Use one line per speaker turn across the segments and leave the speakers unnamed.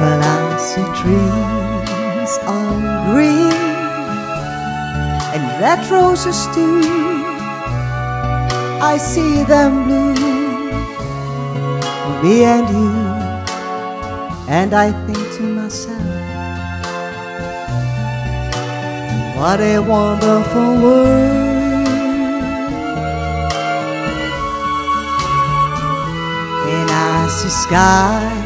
Well, I see trees all green and red roses too. I see them blue me and you, and I think to myself, what a wonderful world. And I see skies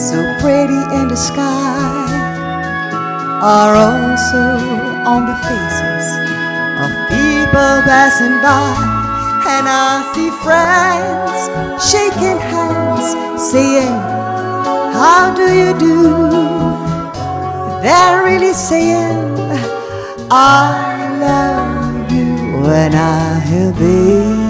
so pretty in the sky, are also on the faces of people passing by. And I see friends shaking hands, saying, How do you do? They're really saying, I love you when I hear babies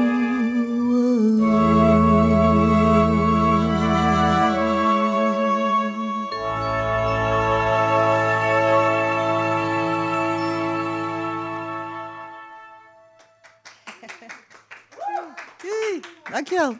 Dankjewel.